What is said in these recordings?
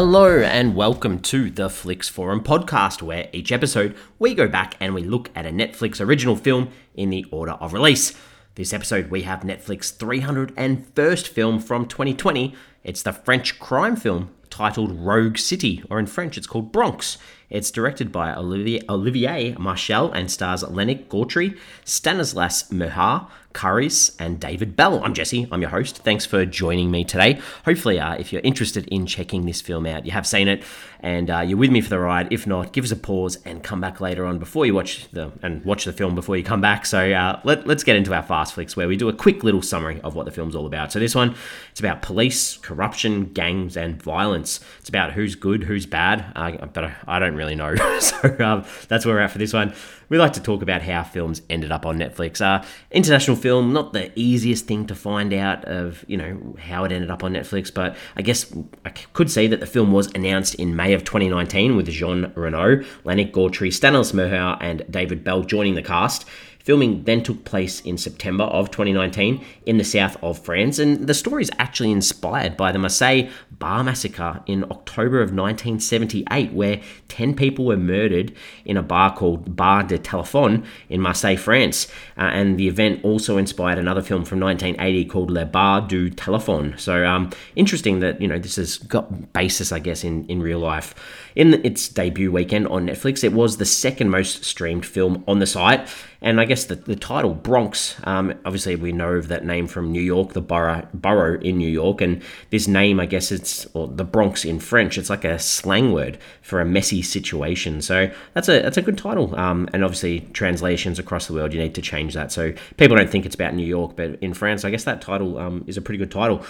Hello, and welcome to the Flix Forum podcast, where each episode we go back and we look at a Netflix original film in the order of release. This episode, we have Netflix 301st film from 2020. It's the French crime film titled Rogue City, or in French, it's called Bronx. It's directed by Olivier, Olivier Marchal and stars Lannick Gautry, Stanislas Merhar, Kaaris, and David Belle. I'm Jesse, I'm your host. Thanks for joining me today. Hopefully, uh, if you're interested in checking this film out, you have seen it and uh, you're with me for the ride. If not, give us a pause and come back later on before you watch the and watch the film before you come back. So uh, let, let's get into our fast flicks where we do a quick little summary of what the film's all about. So this one, it's about police, corruption, gangs, and violence. It's about who's good, who's bad, uh, but I don't really know. so um, that's where we're at for this one. We like to talk about how films ended up on Netflix. Uh, international film, not the easiest thing to find out of, you know, how it ended up on Netflix, but I guess I could say that the film was announced in May of 2019 with Jean Reno, Lannick Gautry, Stanislas Merhar, and David Belle joining the cast. Filming then took place in September of 2019 in the south of France, and the story is actually inspired by the Marseille bar massacre in October of 1978, where 10 people were murdered in a bar called Bar de Téléphone in Marseille, France. Uh, and the event also inspired another film from 1980 called Le Bar du Téléphone. So, um, interesting that, you know, this has got basis, I guess, in, in real life. In its debut weekend on Netflix, it was the second most streamed film on the site. And I guess the, the title, Bronx, um, obviously we know of that name from New York, the borough, borough in New York. And this name, I guess it's, or the Bronx in French, it's like a slang word for a messy situation. So that's a, that's a good title. Um, and obviously translations across the world, you need to change that. So people don't think it's about New York, but in France, I guess that title um, is a pretty good title.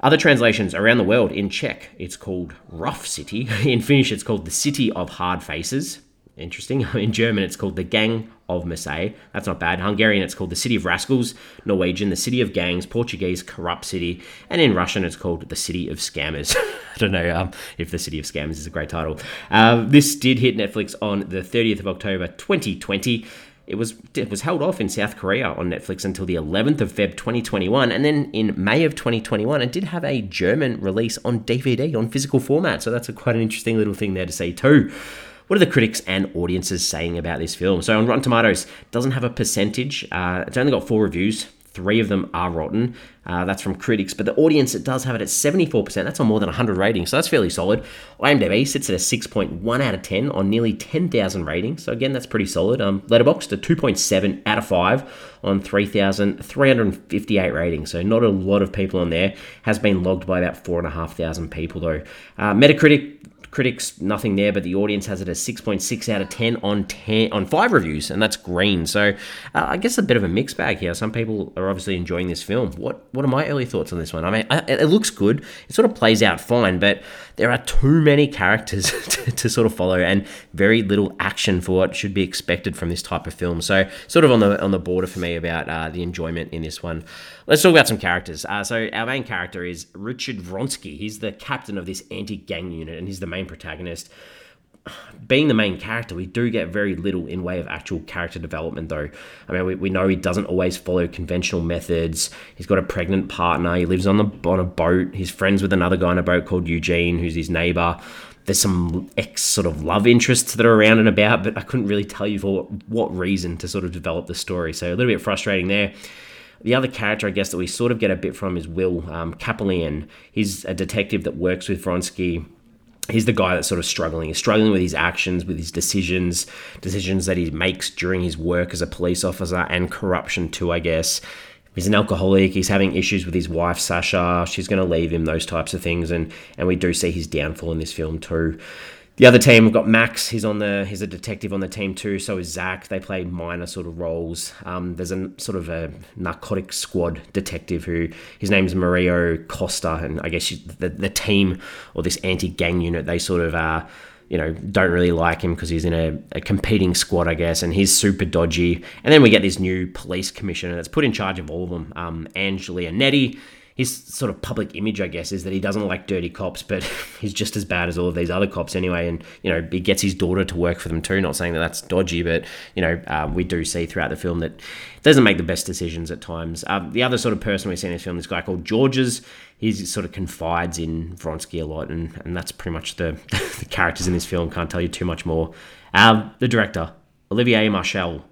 Other translations around the world, in Czech, it's called Rough City. In Finnish, it's called the City of Hard Faces. Interesting. In German, it's called the Gang of Marseille. That's not bad. Hungarian, it's called the City of Rascals. Norwegian, the City of Gangs. Portuguese, Corrupt City. And in Russian, it's called the City of Scammers. I don't know um, if the City of Scammers is a great title. Uh, this did hit Netflix on the 30th of October 2020. It was it was held off in South Korea on Netflix until the 11th of Feb 2021, and then in May of 2021, it did have a German release on DVD on physical format. So that's a quite an interesting little thing there to see too. What are the critics and audiences saying about this film? So on Rotten Tomatoes, doesn't have a percentage. Uh, it's only got four reviews. Three of them are rotten. Uh, that's from critics, but the audience it does have it at 74%. That's on more than 100 ratings, so that's fairly solid. IMDb sits at a 6.1 out of 10 on nearly 10,000 ratings, so again that's pretty solid. Um, Letterboxd a 2.7 out of 5 on 3,358 ratings, so not a lot of people on there. Has been logged by about four and a half thousand people though. Uh, Metacritic critics nothing there, but the audience has it as 6.6 out of 10 on 10 on five reviews, and that's green. So uh, I guess a bit of a mixed bag here. Some people are obviously enjoying this film. What what are my early thoughts on this one? I mean, it looks good. It sort of plays out fine, but there are too many characters to, to, sort of follow and very little action for what should be expected from this type of film. So sort of on the on the border for me about uh, the enjoyment in this one. Let's talk about some characters. Uh, so our main character is Richard Vronsky. He's the captain of this anti-gang unit, and he's the main protagonist. Being the main character, we do get very little in way of actual character development, though. I mean, we, we know he doesn't always follow conventional methods. He's got a pregnant partner. He lives on the on a boat. He's friends with another guy on a boat called Eugene, who's his neighbor there's some ex sort of love interests that are around and about, but I couldn't really tell you for what, what reason to sort of develop the story. So a little bit frustrating there. The other character, I guess, that we sort of get a bit from is Will um. He's a detective that works with Vronsky. He's the guy that's sort of struggling. He's struggling with his actions, with his decisions, decisions that he makes during his work as a police officer, and corruption too, I guess. He's an alcoholic. He's having issues with his wife, Sasha. She's going to leave him, those types of things. And, and we do see his downfall in this film too. The other team, we've got Max. He's on the. He's a detective on the team too. So is Zach. They play minor sort of roles. Um, there's a sort of a narcotic squad detective who his name's Mario Costa, and I guess the the team or this anti gang unit they sort of uh, you know don't really like him because he's in a, a, competing squad, I guess, and he's super dodgy. And then we get this new police commissioner that's put in charge of all of them, um, Ange Leonetti his sort of public image, I guess, is that he doesn't like dirty cops, but he's just as bad as all of these other cops anyway. And you know, he gets his daughter to work for them too. Not saying that that's dodgy, but you know, um, we do see throughout the film that he doesn't make the best decisions at times. Um, the other sort of person we see in this film, this guy called Georges, he sort of confides in Vronsky a lot, and, and that's pretty much the, the characters in this film. Can't tell you too much more. Um, the director, Olivier Marchal,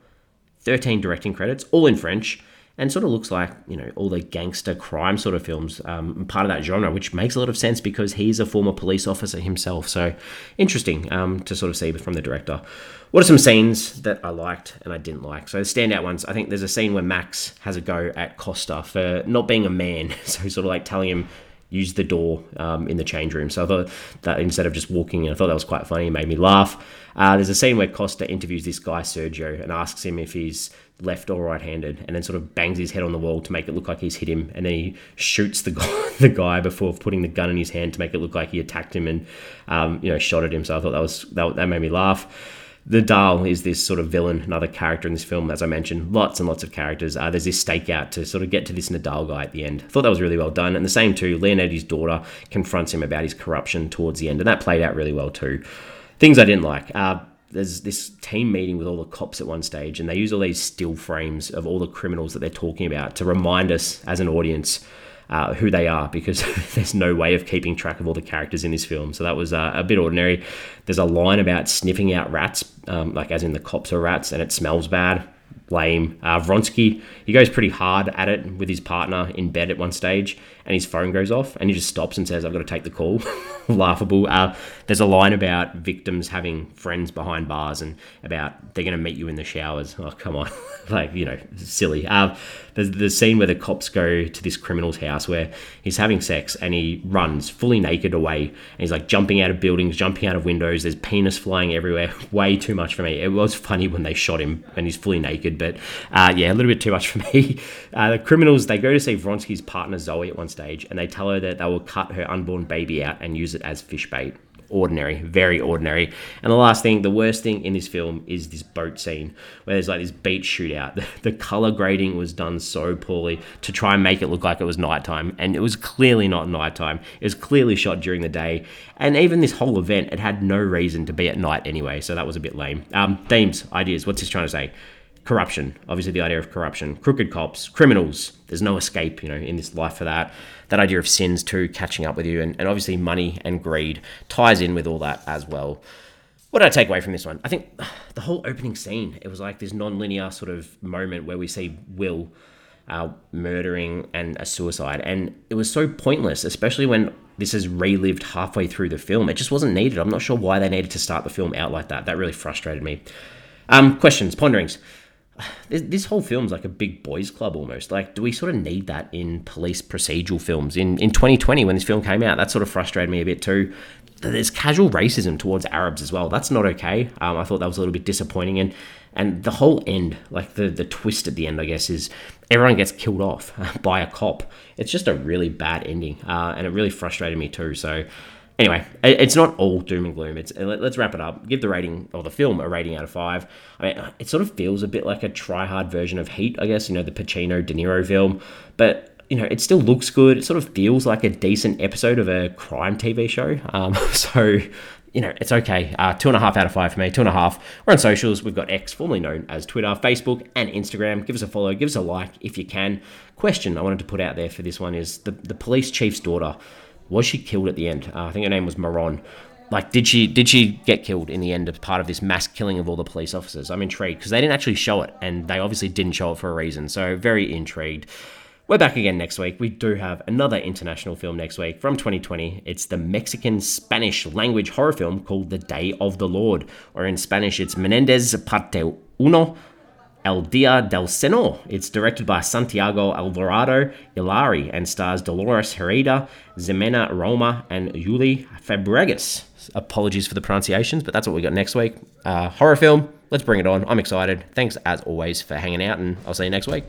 13 directing credits, all in French and sort of looks like you know all the gangster crime sort of films um, part of that genre which makes a lot of sense because he's a former police officer himself. So interesting um, to sort of see from the director. What are some scenes that i liked and i didn't like? So the standout ones i think there's a scene where max has a go at costa for not being a man. So sort of like telling him use the door um, in the change room. So I thought that instead of just walking in, I thought that was quite funny. It made me laugh. Uh, there's a scene where Costa interviews this guy, Sergio, and asks him if he's left or right handed, and then sort of bangs his head on the wall to make it look like he's hit him. And then he shoots the guy, the guy before putting the gun in his hand to make it look like he attacked him and, um, you know, shot at him. So I thought that was that, that made me laugh Nadal is this sort of villain, another character in this film, as I mentioned. Lots and lots of characters. Uh, there's this stakeout to sort of get to this Nadal guy at the end. Thought that was really well done. And the same too, Leonetti's daughter confronts him about his corruption towards the end, and that played out really well too. Things I didn't like. Uh, there's this team meeting with all the cops at one stage, and they use all these still frames of all the criminals that they're talking about to remind us as an audience uh, who they are because there's no way of keeping track of all the characters in this film. So that was uh, a bit ordinary. There's a line about sniffing out rats, um, like as in the cops are rats, and it smells bad. Lame. Uh, Vronsky, he goes pretty hard at it with his partner in bed at one stage, and his phone goes off, and he just stops and says, "I've got to take the call." Laughable. Uh, there's a line about victims having friends behind bars, and about they're going to meet you in the showers. Oh, come on, like you know, silly. Uh, there's the scene where the cops go to this criminal's house where he's having sex and he runs fully naked away, and he's like jumping out of buildings, jumping out of windows. There's penis flying everywhere. Way too much for me. It was funny when they shot him and he's fully naked, but uh, yeah, a little bit too much for me. Uh, the criminals they go to see Vronsky's partner Zoe at one stage, and they tell her that they will cut her unborn baby out and use it as fish bait ordinary, very ordinary. And the last thing, the worst thing in this film is this boat scene where there's like this beach shootout. The, the color grading was done so poorly to try and make it look like it was nighttime, and it was clearly not nighttime. It was clearly shot during the day, and even this whole event, it had no reason to be at night anyway. So that was a bit lame. Um, themes, ideas. What's this trying to say? Corruption obviously the idea of corruption crooked cops criminals there's no escape you know in this life for that that idea of sins too catching up with you, and, and obviously money and greed ties in with all that as well. What did I take away from this one? I think the whole opening scene, it was like this non-linear sort of moment where we see Will uh, murdering and a suicide, and it was so pointless, especially when this is relived halfway through the film. It just wasn't needed. I'm not sure why they needed to start the film out like that. That really frustrated me. Um, questions, ponderings this, whole film's like a big boys club almost. Like, do we sort of need that in police procedural films? In in 2020, when this film came out, that sort of frustrated me a bit too. There's casual racism towards Arabs as well. That's not okay. Um, I thought that was a little bit disappointing, and and the whole end, like the the twist at the end, I guess, is everyone gets killed off by a cop. It's just a really bad ending, uh, and it really frustrated me too. So anyway, it's not all doom and gloom. It's let's wrap it up. Give the rating or the film a rating out of five. I mean, it sort of feels a bit like a try-hard version of Heat, I guess. You know, the Pacino De Niro film, but you know, it still looks good. It sort of feels like a decent episode of a crime TV show. Um, so. You know, it's okay. Uh, two and a half out of five for me. Two and a half. We're on socials. We've got X, formerly known as Twitter, Facebook, and Instagram. Give us a follow. Give us a like if you can. Question I wanted to put out there for this one is the, the police chief's daughter was she killed at the end? Uh, I think her name was Maron. Like, did she did she get killed in the end as part of this mass killing of all the police officers? I'm intrigued because they didn't actually show it, and they obviously didn't show it for a reason. So very intrigued. We're back again next week. We do have another international film next week from 2020. It's the Mexican Spanish language horror film called The Day of the Lord, or in Spanish, it's Menendez Parte Uno El Dia del Senor. It's directed by Santiago Alvarado Ilari and stars Dolores Herrera, Ximena Roma, and Yuli Fabregas. Apologies for the pronunciations, but that's what we got next week. Uh, horror film. Let's bring it on. I'm excited. Thanks as always for hanging out, and I'll see you next week.